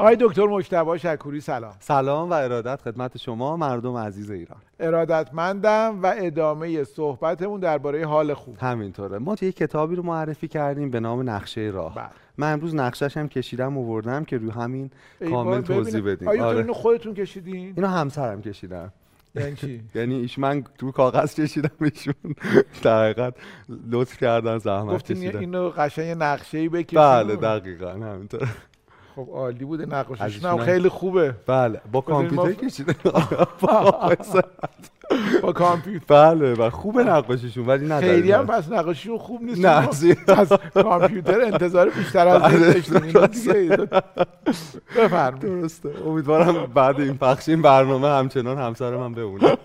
آقای دکتر مجتبی شکوری سلام. سلام و ارادت خدمت شما مردم عزیز ایران. ارادتمندم و ادامه صحبتمون درباره حال خوب. همینطوره. ما یه کتابی رو معرفی کردیم به نام نقشه راه. بله. من امروز نقشش هم کشیدم آوردم که روی همین کامل توضیح. بدیم آیا آره. اینو خودتون کشیدین؟ اینو همسرم کشیدم. یعنی یعنی ایش من تو کاغذ کشیدم ایشون در حقیقت لطف کردن زحمت گفتین کشیدن. اینو قشنگ نقشه ای بکشین. بله دقیقا همینطور خب عالی بوده نقاشیشون هم خیلی خوبه. بله با کامپیوتر کشیدن با- کامپیوتر. بله و خوب نقاشیشون ولی نه خیلی هم. پس نقاشیشون خوب نیست. نه. از کامپیوتر انتظار بیشتر از بله، بفرمایید. درسته. امیدوارم بعد این پخش این برنامه همچنان همسر من بمونه.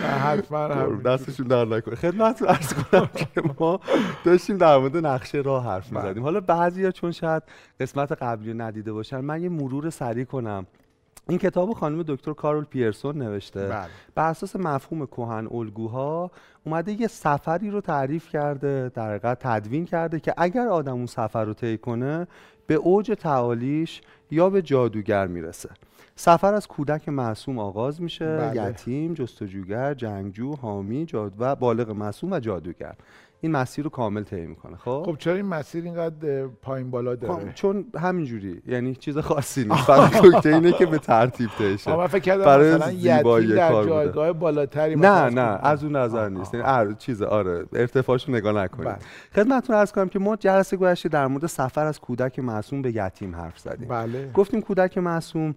نه، حتما دستشون در نکنه. خدمتتون عرض کنم که ما داشتیم در مورد نقشه راه حرف بله. می‌زدیم. حالا بعضیا چون شاید قسمت قبلی رو ندیده باشن من یه مرور سریع کنم. این کتاب خانم دکتر کارول پیرسون نوشته. بله. بر اساس مفهوم کهن الگوها اومده یه سفری رو تعریف کرده در حقیقت تدوین کرده که اگر آدم اون سفر رو طی کنه به اوج تعالیش یا به جادوگر می‌رسه. سفر از کودک معصوم آغاز میشه بله. یتیم جستجوگر جنگجو حامی جاد و بالغ معصوم و جادوگر. این مسیر رو کامل طی می‌کنه خب؟ خب چرا این مسیر اینقدر پایین بالا خب، داره؟ چون همینجوری یعنی چیز خاصی نیست. فقط نکته اینه که به ترتیب طی من فکر کردم برای مثلا یتیم در. جایگاه بالاتری نه نه. از اون نظر نیست. یعنی چیز آره ارتفاعش نگاه نکنید. بله. خدمتتون عرض کنم که ما جلسه گذشته در مورد سفر از کودک معصوم به یتیم حرف زدیم. بله. گفتیم کودک معصوم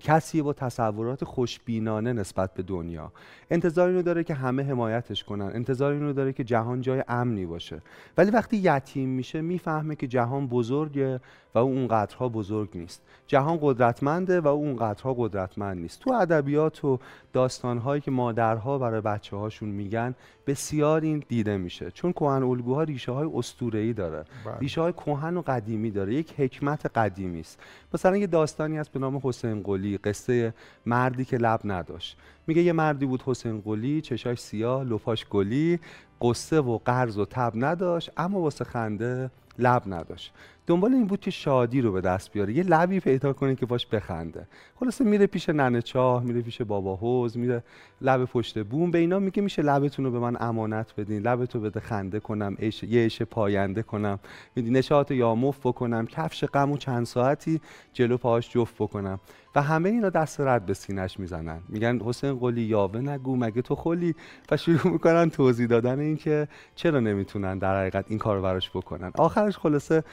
کسی با تصورات خوشبینانه نسبت به دنیا. انتظار اینو داره که همه حمایتش کنن. انتظار اینو داره که جهان جای امنی باشه. ولی وقتی یتیم میشه می‌فهمه که جهان بزرگه و او اونقدرها بزرگ نیست. جهان قدرتمنده و او اونقدرها قدرتمند نیست. تو ادبیات و داستانهایی که مادرها برای بچه هاشون میگن بسیار این دیده میشه. چون کهن الگوها ریشه های اسطوره‌ای داره. بله. ریشه های کهن و قدیمی داره. یک حکمت قدیمی است. مثلا یه داستانی هست به نام حسین قلی. قصه مردی که لب نداشت. میگه یه مردی بود حسین قلی چشاش سیاه لپاش گلی قصه و قرض و تب نداشت اما واسه خنده لب نداشت. دنبال این بود که شادی رو به دست بیاره یه لبی پیدا کنه که باش بخنده. خلاصه میره پیش ننه چاه میره پیش بابا حوز میره لب پشت بوم. به اینا میگه میشه لبتون رو به من امانت بدین لبتو بده خنده کنم عیش یه عیش پاینده کنم. میدی نشاط یامف بکنم کفش غم و چند ساعتی جلو پاهاش جفت بکنم. و همه اینا دست رد به سینش می‌زنن. میگن حسین قلی یاوه نگو مگه تو خلی و شروع می‌کنن توضیح دادن این که چرا نمی‌تونن در حقیقت این کار براش بکنن. آخرش خلاصه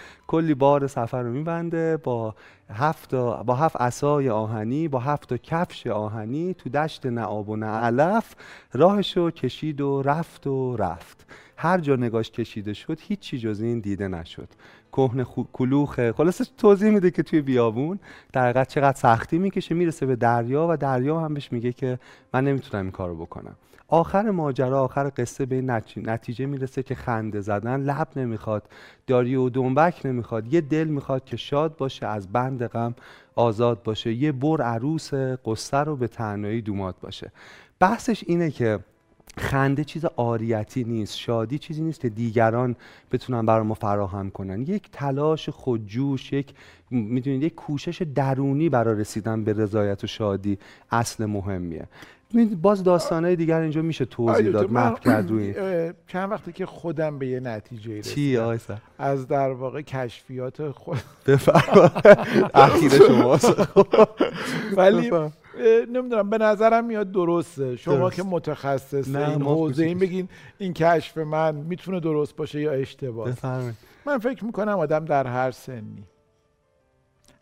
کلی بار سفر رو میبنده با هفت با هفت عصای آهنی با هفت کفش آهنی تو دشت نه آب و نه علف راهشو کشید و رفت و رفت. هر جا نگاش کشیده شد هیچی جز این دیده نشد. کهن خو- کلوخه خلاصه توضیح میده که توی بیابون در چقدر سختی می‌کشه می‌رسه به دریا و دریا هم بهش میگه که من نمی‌تونم این کارو بکنم. آخر ماجرا آخر قصه به نتیجه می‌رسه که خنده زدن لب نمی‌خواد داری و دنبک نمی‌خواد یه دل می‌خواد که شاد باشه از بند غم آزاد باشه. یه بر عروس قصه رو به تنهایی دوماد باشه. بحثش اینه که خنده چیز آریتی نیست شادی چیزی نیست که دیگران بتونن برای ما فراهم کنن. یک تلاش خودجوش یک می‌دونید یک کوشش درونی برای رسیدن به رضایت و شادی اصل مهمیه. باز داستانهای دیگر اینجا میشه توضیح داد مپ کرد روی چند وقتی که خودم به یه نتیجه چی رسیدم. آقای سر؟ از در واقع کشفیات خود. اخیر شماست ولی نمی‌دونم به نظرم میاد درسته. شما درست. که متخصص این حوزه این. بگین این کشف من می‌تونه درست باشه یا اشتباه. من فکر می‌کنم آدم در هر سنی.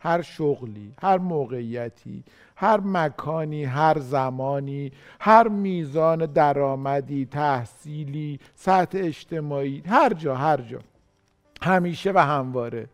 هر شغلی هر موقعیتی هر مکانی هر زمانی هر میزان درآمدی تحصیلی سطح اجتماعی هر جا هر جا همیشه و همواره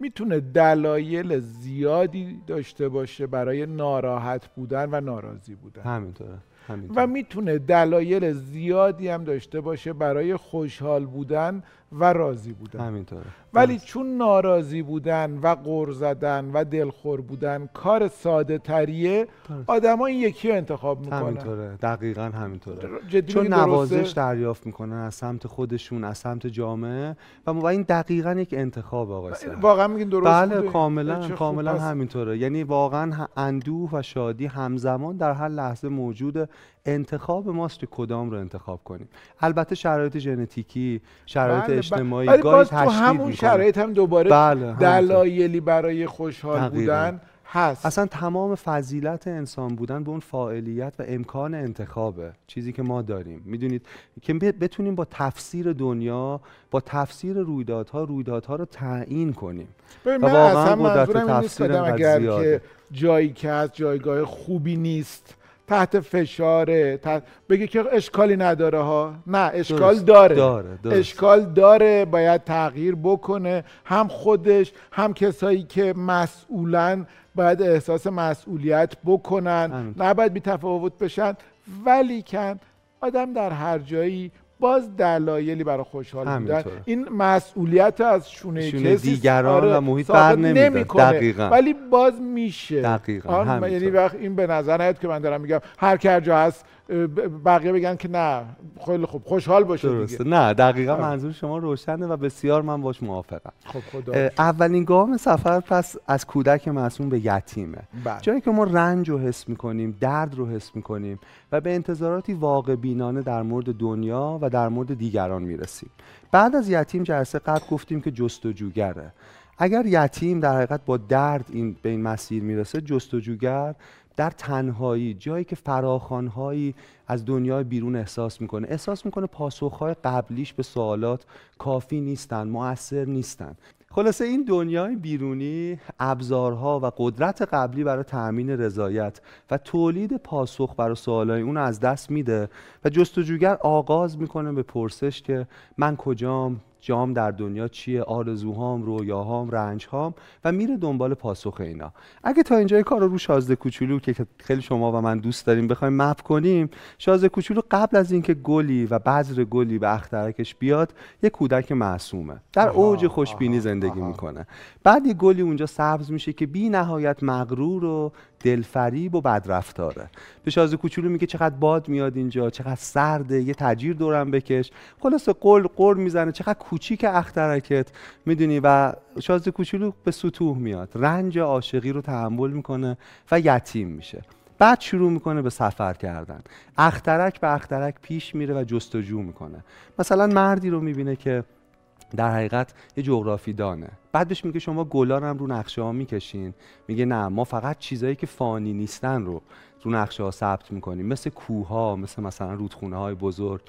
می‌تونه دلایل زیادی داشته باشه برای ناراحت بودن و ناراضی بودن همینطوره همینطور. و می‌تونه دلایل زیادی هم داشته باشه برای خوشحال بودن و راضی بودن همینطوره ولی چون ناراضی بودن و غر زدن و دلخور بودن کار ساده تریه. آدما این یکی رو انتخاب می‌کنن همینطوره دقیقا همینطوره چون؟ نوازش دریافت می‌کنن از سمت خودشون از سمت جامعه و و این دقیقا یک انتخاب آقای صحت. واقعا میگین درست بله؟ کاملا. کاملا همینطوره یعنی واقعا اندوه و شادی همزمان در هر لحظه موجوده انتخاب ماست که کدام رو انتخاب کنیم البته شرایط ژنتیکی شرایط بله، بله. اجتماعی ولی باز تو همون. شرایط هم دوباره بله. دلایلی برای خوشحال دقیقاً. بودن هست اصلا تمام فضیلت انسان بودن به اون فاعلیت و امکان انتخابه چیزی که ما داریم می‌دونید که بتونیم با تفسیر دنیا با تفسیر رویدادها رویدادها رو تعیین کنیم من واقعاً اصلا قدرت منظورم این نیست تفسیر اگر. که جایی که از جایگاه خوبی نیست تحت فشاره تحت... بگه که اشکالی نداره ها نه اشکال درست. داره داره درست. اشکال داره باید تغییر بکنه هم خودش هم کسایی که مسئولن باید احساس مسئولیت بکنن. نباید بی تفاوت بشن ولی کن آدم در هر جایی باز دلایلی برای خوشحال بودن. این مسئولیت از شونه, شونه کسی دیگران آره، و محیط بر. دقیقاً. ولی باز میشه دقیقاً،. یعنی وقت این به نظر نیاد که من دارم میگم هر کی هر جا هست بقیه بگن که نه خیلی خوب خوشحال باشه درسته دیگه نه دقیقا آره. منظور شما روشنه و بسیار من باش موافقم خب اولین گام سفر پس از کودک معصوم به یتیمه بله. جایی که ما رنج رو حس می‌کنیم درد رو حس می‌کنیم و به انتظاراتی واقع بینانه در مورد دنیا و در مورد دیگران می‌رسیم. بعد از یتیم جلسه قبل گفتیم که جستجوگره. اگر یتیم در حقیقت با درد این به این مسیر می‌رسه جستجوگر در تنهایی جایی که فراخانهایی از دنیای بیرون احساس می‌کنه. احساس می‌کنه پاسخهای قبلیش به سوالات کافی نیستن مؤثر نیستن. خلاصه این دنیای بیرونی ابزارها و قدرت قبلی برای تأمین رضایت و تولید پاسخ برای سوالای اون از دست میده و جستجوگر آغاز می‌کنه به پرسش که من کجام جام در دنیا چیه آرزوهام رویاهام رنجهام و میره دنبال پاسخ اینا. اگه تا اینجای کار رو رو شازده کوچولو که خیلی شما و من دوست داریم بخوایم مپ کنیم شازده کوچولو قبل از اینکه گلی و بذر گلی به اخترکش بیاد یه کودک معصومه. در اوج خوشبینی زندگی. می‌کنه. بعد یه گلی اونجا سبز میشه که بی نهایت مغرور و دلفریب و بدرفتاره. به شازده کوچولو میگه چقدر باد میاد اینجا چقدر سرده یه تجیر دورم بکش. خلاصه قل قر می‌زنه چقدر کوچیک اخترکت. می‌دونی؟ و شازده کوچولو به سطوح میاد. رنج عاشقی رو تحمل می‌کنه و یتیم میشه. بعد شروع می‌کنه به سفر کردن. اخترک به اخترک پیش میره و جستجو می‌کنه. مثلا مردی رو می‌بینه که در حقیقت یه جغرافی دانه. بعد میگه شما گلان هم رو نقشه ها می‌کشین. میگه نه ما فقط چیزایی که فانی نیستن رو رو نقشه ها ثبت می‌کنیم. مثل کوه ها مثل مثلا رودخونه های بزرگ.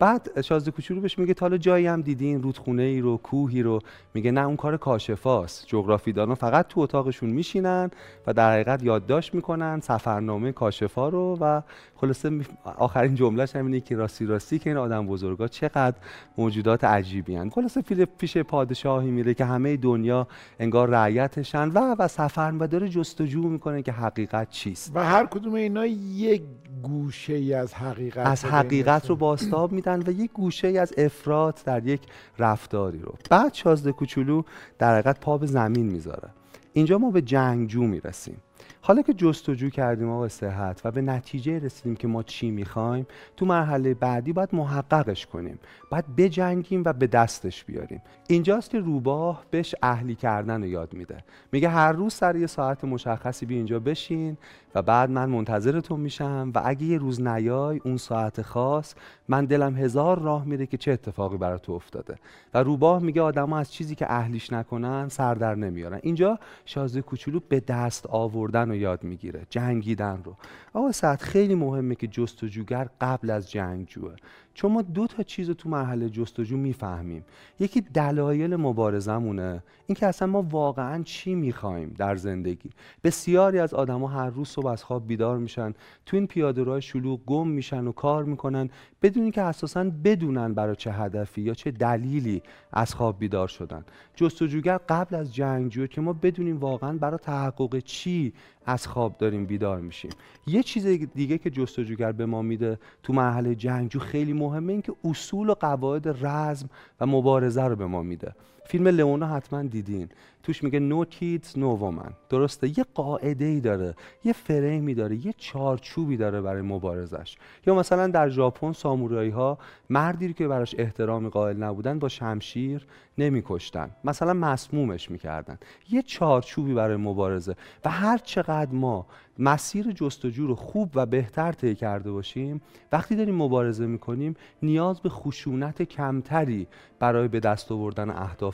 بعد شازده کوچولو بهش میگه تا حالا جایی هم دیدین رودخونه ای رو کوهی رو میگه نه اون کار کاشفاست جغرافی دانا فقط تو اتاقشون میشینن و در حقیقت یادداشت می‌کنن سفرنامه کاشفا رو و خلاصه آخرین جملهش هم اینه که راستی راستی که این آدم بزرگا چقدر موجودات عجیبی هن. خلاصه پیل- پیش پادشاهی میره که همه دنیا انگار رعیتشن و و سفر و داره جستجو می‌کنه که حقیقت چیست و هر کدوم اینا یک گوشه ای از حقیقت از حقیقت رو. باستاب میدن و یک گوشه از افراد در یک رفتاری رو. بعد شازده کوچولو در حقیقت پا به زمین می‌ذاره. اینجا ما به جنگجو می‌رسیم. حالا که جستجو کردیم آقا صحت و به نتیجه رسیدیم که ما چی می‌خوایم تو مرحله بعدی باید محققش کنیم. باید بجنگیم و به دستش بیاریم. اینجاست که روباه بهش اهلی کردن رو یاد میده. میگه هر روز سر یه ساعت مشخصی بی اینجا بشین و بعد من منتظرتون میشم و اگه یه روز نیای اون ساعت خاص من دلم هزار راه میره که چه اتفاقی برای تو افتاده. و روباه میگه آدما از چیزی که اهلیش نکنن سر در نمیارن. اینجا شازده کوچولو به دست آوردن رو یاد می‌گیره جنگیدن رو. آقا سعد خیلی مهمه که جستجوگر قبل از جنگجوه. چون ما دو تا چیز رو تو مرحله جستجو می‌فهمیم. یکی دلایل مبارزمونه. اینکه اصلا ما واقعا چی می‌خوایم در زندگی؟ بسیاری از آدما هر روز صبح از خواب بیدار میشن. تو این پیاده راه شلوغ گم میشن و کار می‌کنن بدون اینکه اساسا بدونن برای چه هدفی یا چه دلیلی از خواب بیدار شدن. جستجوگر قبل از جنگجو که ما بدونیم واقعا برای تحقق چی از خواب داریم بیدار میشیم. یه چیز دیگه که جستجوگر به ما میده تو مرحله جنگجو خیلی مهمه این که اصول و قواعد رزم و مبارزه رو به ما میده. فیلم لئونا حتما دیدین. توش میگه نو کیدز نو وومن درسته؟ یه قاعده ای داره یه فریمی داره یه چارچوبی داره برای مبارزش. یا مثلا در ژاپن سامورایی ها مردی که براش احترامی قائل نبودن با شمشیر نمیکشتن. مثلا مسمومش می‌کردن. یه چارچوبی برای مبارزه. و هر چقدر ما مسیر جستجو رو خوب و بهتر طی کرده باشیم وقتی داریم مبارزه می‌کنیم نیاز به خشونت کمتری برای به دست آوردن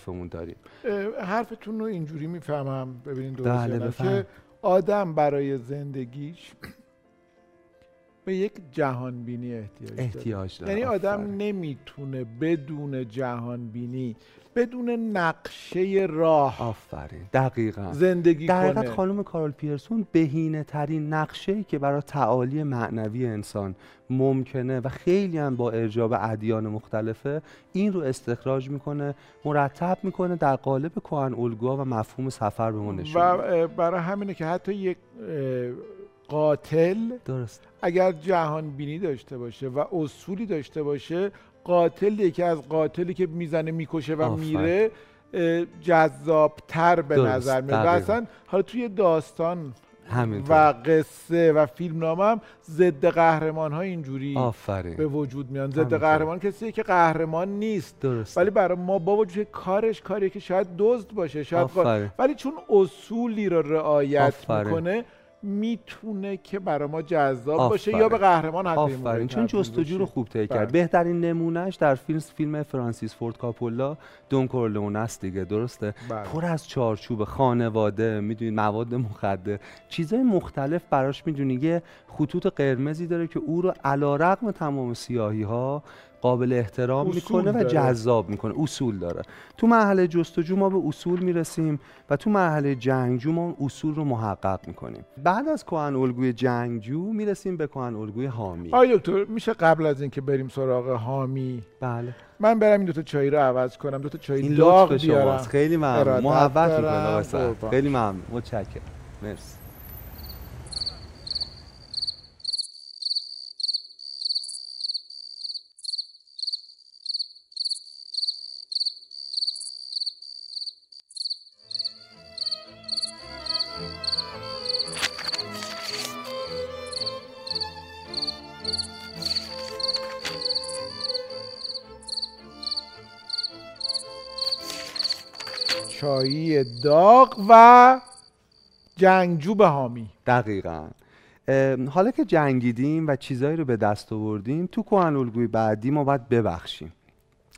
اهدافمون داریم. حرفتون رو اینجوری می‌فهمم. ببینید بله که آدم برای زندگیش به یک جهان بینی احتیاج, احتیاج داره. یعنی آدم نمی‌تونه بدون جهان بینی بدون نقشه راه. آفرین. دقیقا. زندگی دقیقا کنه. خانم کارل پیرسون بهینه ترین نقشه که برای تعالی معنوی انسان ممکنه و خیلی هم با ارجاب ادیان مختلفه این رو استخراج می‌کنه مرتب می‌کنه در قالب کهن الگوها و مفهوم سفر به و برای همینه که حتی یک قاتل درست. اگر جهان بینی داشته باشه و اصولی داشته باشه قاتل یکی از قاتلی که می‌زنه می‌کشه و آفر. میره جذابتر به نظر میاد. و اصلا حالا توی داستان و قصه و فیلم نامه هم ضد قهرمان ها اینجوری آفرین. به وجود میان. ضد قهرمان کسی که قهرمان نیست. درست. ولی برای ما با وجود کارش کاری که شاید دزد باشه شاید ولی چون اصولی رو رعایت می‌کنه می‌تونه که برای ما جذاب باشه یا به قهرمان حتی آفرین. چون جستجو رو خوب طی کرد. بله. بهترین نمونهش در فیلم فیلم فرانسیس فورد کاپولا دون کورلئون است دیگه درسته؟ بله. پر از چارچوب خانواده می‌دونید مواد مخدر. چیزای مختلف براش می‌دونی یه خطوط قرمزی داره که او رو علیرغم تمام سیاهی ها قابل احترام می‌کنه و جذاب می‌کنه. اصول داره. تو مرحله جستجو ما به اصول می‌رسیم و تو مرحله جنگجو ما اصول رو محقق می‌کنیم. بعد از کهن الگوی جنگجو می‌رسیم به کهن الگوی حامی. آیا دکتر میشه قبل از اینکه بریم سراغ حامی؟ بله. من برم این دو تا چای رو عوض کنم دو تا چای داغ بیارم. خیلی ممنون. محبت می‌کنم خیلی ممنون. متشکرم. مرسی. چایی داغ و جنگجو به حامی. دقیقا. حالا که جنگیدیم و چیزایی رو به دست آوردیم تو کهن الگوی بعدی ما باید ببخشیم.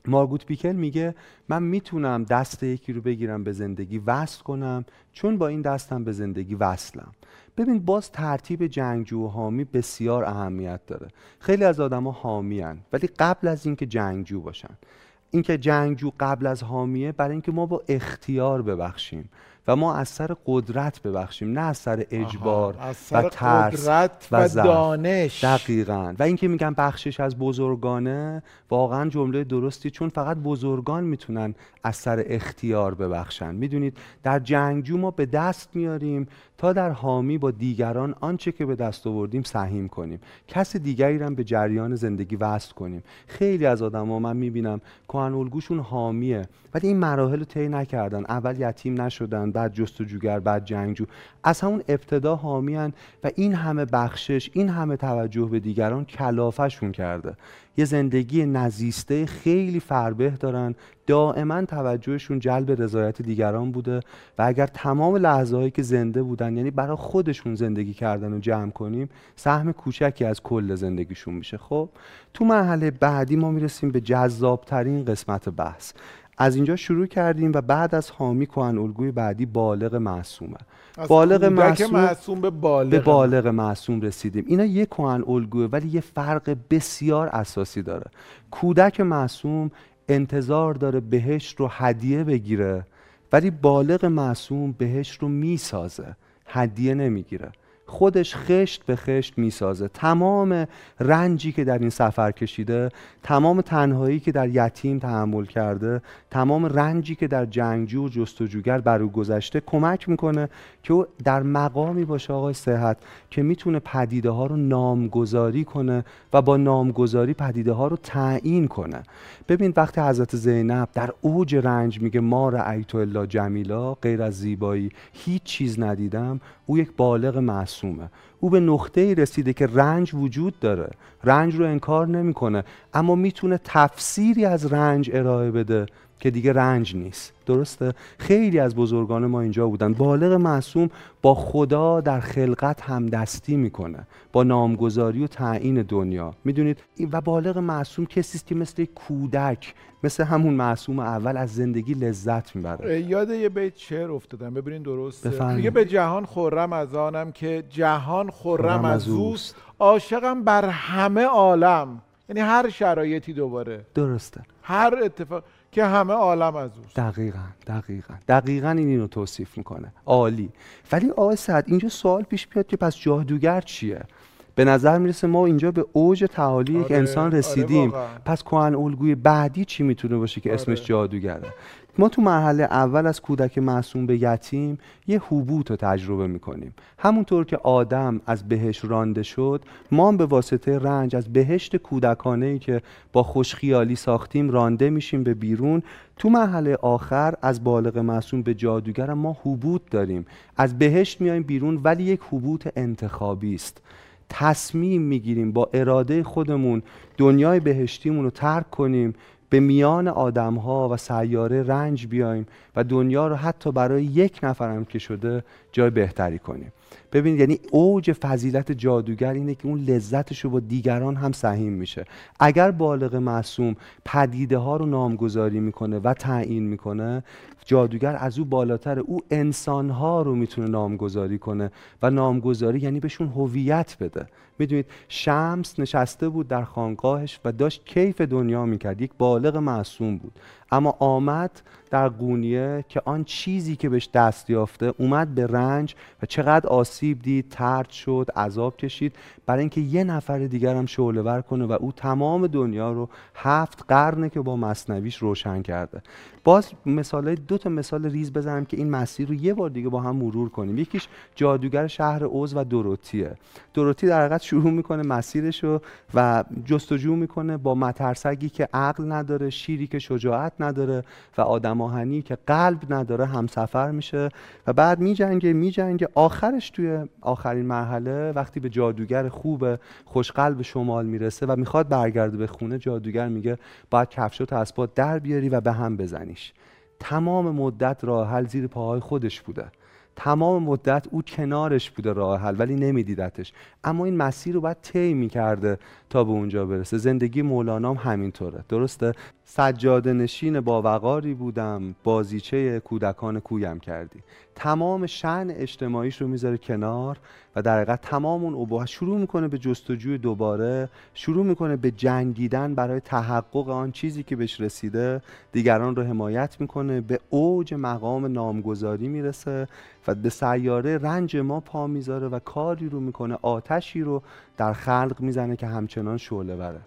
مارگوت پیکل میگه من می‌تونم دست یکی رو بگیرم به زندگی وصل کنم چون با این دستم به زندگی وصلم. ببین باز ترتیب جنگجو و حامی بسیار اهمیت داره. خیلی از آدما حامی ولی قبل از اینکه جنگجو باشن. اینکه جنگجو قبل از حامیه برای اینکه ما با اختیار ببخشیم. و ما از سر قدرت ببخشیم نه از سر اجبار از سر و ترس قدرت و, و دانش. دقیقا. و اینکه میگن بخشش از بزرگانه واقعا جمله درستی چون فقط بزرگان می‌تونن از سر اختیار ببخشن. می‌دونید در جنگجو ما به دست میاریم تا در حامی با دیگران آنچه که به دست آوردیم سهیم کنیم. کس دیگری را به جریان زندگی وصل کنیم. خیلی از آدما من می‌بینم کهن الگوشون حامیه ولی این مراحل رو طی نکردن. اول یتیم نشدن بعد جستجوگر بعد جنگجو. از همون ابتدا حامیان و این همه بخشش این همه توجه به دیگران کلافشون کرده. یه زندگی نزیسته خیلی فربه دارن. دائما توجهشون جلب رضایت دیگران بوده و اگر تمام لحظه هایی که زنده بودن یعنی برای خودشون زندگی کردن و جمع کنیم سهم کوچکی از کل زندگیشون میشه. خب تو مرحله بعدی ما می‌رسیم به جذابترین قسمت بحث. از اینجا شروع کردیم و بعد از حامی کهن الگوی بعدی بالغ معصومه. بالغ معصوم معصوم به بالغ. به بالغ معصوم رسیدیم. اینا یه کهن الگوه ولی یه فرق بسیار اساسی داره. کودک معصوم انتظار داره بهشت رو هدیه بگیره ولی بالغ معصوم بهشت رو می‌سازه هدیه نمی‌گیره. خودش خشت به خشت می‌سازه. تمام رنجی که در این سفر کشیده تمام تنهایی که در یتیم تحمل کرده تمام رنجی که در جنگجو و جستجوگر بر او گذشته کمک می‌کنه که او در مقامی باشه آقای صحت که می‌تونه پدیده ها رو نامگذاری کنه و با نامگذاری پدیده ها رو تعیین کنه. ببین وقتی حضرت زینب در اوج رنج میگه ما رأیت الا جمیلا غیر از زیبایی هیچ چیز ندیدم. او یک بالغ معصومه. او به نقطه ای رسیده که رنج وجود داره. رنج رو انکار نمی‌کنه اما می‌تونه تفسیری از رنج ارائه بده. که دیگه رنج نیست. درسته؟ خیلی از بزرگان ما اینجا بودن. بالغ معصوم با خدا در خلقت همدستی می‌کنه. با نامگذاری و تعیین دنیا. می‌دونید؟ و بالغ معصوم کسی است که مثل کودک مثل همون معصوم اول از زندگی لذت می‌بره. یاد یه بیت شعر افتادم. ببینین درسته. میگه به جهان خرم از آنم که جهان از از اوست. عاشقم بر همه عالم. یعنی هر شرایطی دوباره. درسته. هر اتفاق که همه عالم از اوست. دقیقا دقیقا. دقیقا این اینو توصیف می‌کنه. عالی. ولی آقای سعد اینجا سوال پیش بیاد که پس جادوگر چیه؟ به نظر می‌رسه ما اینجا به اوج تعالی یک آره، انسان آره رسیدیم. واقعا. پس کهن الگوی بعدی چی می‌تونه باشه که اسمش آره. جادوگره؟ ما تو مرحله اول از کودک معصوم به یتیم یه حبوط رو تجربه می‌کنیم. همونطور که آدم از بهشت رانده شد ما به واسطه رنج از بهشت کودکانه ای که با خوشخیالی ساختیم رانده میشیم به بیرون. تو مرحله آخر از بالغ معصوم به جادوگر ما حبوط داریم. از بهشت میایم بیرون ولی یک حبوط انتخابی است. تصمیم می‌گیریم با اراده خودمون دنیای بهشتیمون رو ترک کنیم. به میان آدم ها و سیاره رنج بیایم و دنیا رو حتی برای یک نفرم که شده جای بهتری کنیم. ببینید یعنی اوج فضیلت جادوگر اینه که اون لذتش رو با دیگران هم سهیم میشه. اگر بالغ معصوم پدیده ها رو نامگذاری می‌کنه و تعیین می‌کنه جادوگر از او بالاتر او انسان ها رو می‌تونه نامگذاری کنه و نامگذاری یعنی بهشون هویت بده. می‌دونید شمس نشسته بود در خانقاهش و داشت کیف دنیا می‌کرد. یک بالغ معصوم بود. اما آمد در قونیه که آن چیزی که بهش دست یافته اومد به رنج و چقدر آسیب دید ترد شد عذاب کشید. برای اینکه یه نفر دیگر هم شعله کنه و او تمام دنیا رو هفت قرنه که با مصنویش روشن کرده. باز مثال دو تا مثال ریز بزنم که این مسیر رو یه بار دیگه با هم مرور کنیم. یکیش جادوگر شهر اوز و دوروتیه. دوروتی در حقیقت شروع می‌کنه مسیرش رو و جستجو می‌کنه با مترسگی که عقل نداره شیری که شجاعت نداره و آدم آهنی که قلب نداره همسفر میشه و بعد میجنگه میجنگه. آخرش توی آخرین مرحله وقتی به جادوگر خوب خوشقلب شمال می‌رسه و می‌خواد برگرده به خونه جادوگر میگه باید کفشات از پا در بیاری و به هم بزنیش تمام مدت راه حل زیر پاهای خودش بوده. تمام مدت او کنارش بوده راه حل ولی نمیدیدتش. اما این مسیر رو باید طی می‌کرده تا به اونجا برسه. زندگی مولانا هم همینطوره. درسته؟ سجاده نشین با وقاری بودم. بازیچه کودکان کویم کردی تمام شن اجتماعیش رو می‌ذاره کنار و در حقیقت تمام اون ابهت شروع می‌کنه به جستجوی دوباره شروع می‌کنه به جنگیدن برای تحقق آن چیزی که بهش رسیده. دیگران رو حمایت می‌کنه به اوج مقام نامگذاری می‌رسه و به سیاره رنج ما پا می‌ذاره و کاری رو می‌کنه. آتشی رو در خلق می‌زنه که همچنان شعله بره.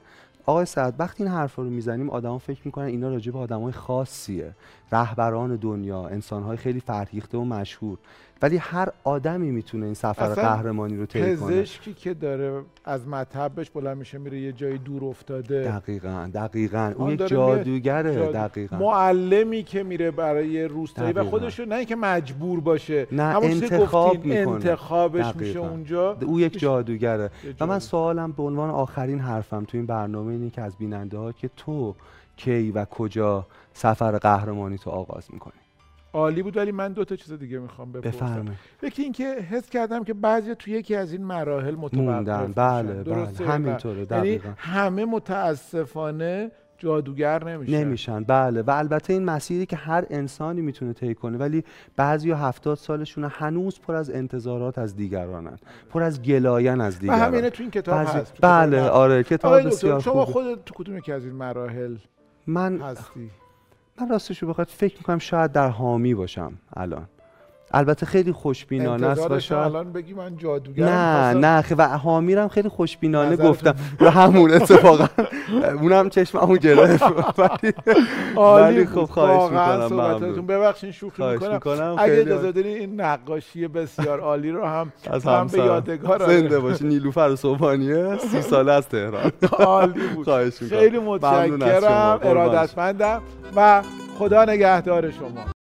آقای سعد وقتی این حرفا رو می‌زنیم آدما فکر می‌کنن اینا راجع به آدمای خاصیه. رهبران دنیا انسانهای خیلی فرهیخته و مشهور. ولی هر آدمی می‌تونه این سفر قهرمانی رو طی کنه پزشکی که داره از مطبش بلند میشه میره یه جای دور افتاده دقیقا دقیقا اون یک جادوگره جادو- دقیقا معلمی که میره برای روستایی و. خودش نه اینکه مجبور باشه نه، انتخاب می‌کنه. انتخابش میشه دقیقاً. اونجا او یک میشه جادوگره یه و من جادو. سوالم به عنوان آخرین حرفم تو این برنامه اینه که از بیننده ها که تو کی و کجا سفر قهرمانی تو آغاز می‌کنی عالی بود ولی من دو تا چیز دیگه می‌خوام بپرسم. یکی اینکه حس کردم که بعضی تو یکی از این مراحل متوقف. بله درسته؟ بله؟ همینطوره یعنی همه متاسفانه جادوگر نمیشن. نمیشن. بله. و البته این مسیری که هر انسانی می‌تونه طی کنه ولی بعضی هفتاد سالشون هنوز پر از انتظارات از دیگرانن. پر از گلاین از و دیگران. همینه تو این کتاب بعضی- هست. بله. آره کتاب بسیار شما خودت تو کدوم یکی از این مراحل من هستی؟ من راستش رو بخواد فکر می‌کنم شاید در حامی باشم الان. البته خیلی خوشبینانه است و شاید الان بگی من جادوگر نه نه و حامیرم خیلی خوشبینانه گفتم. و همون اتفاقا. اونم چشممو گرفت ولی ولی. خب خواهش می‌کنم صحبتاتون ممنون. ببخشید شوخی می‌کنم. اگه اجازه بدین این نقاشی بسیار عالی رو هم از من به یادگار آره. زنده باشه نیلوفر صبحانیه سی ساله از تهران. عالی بود. خیلی. متشکرم. ارادتمندم. و خدا نگهدار شما.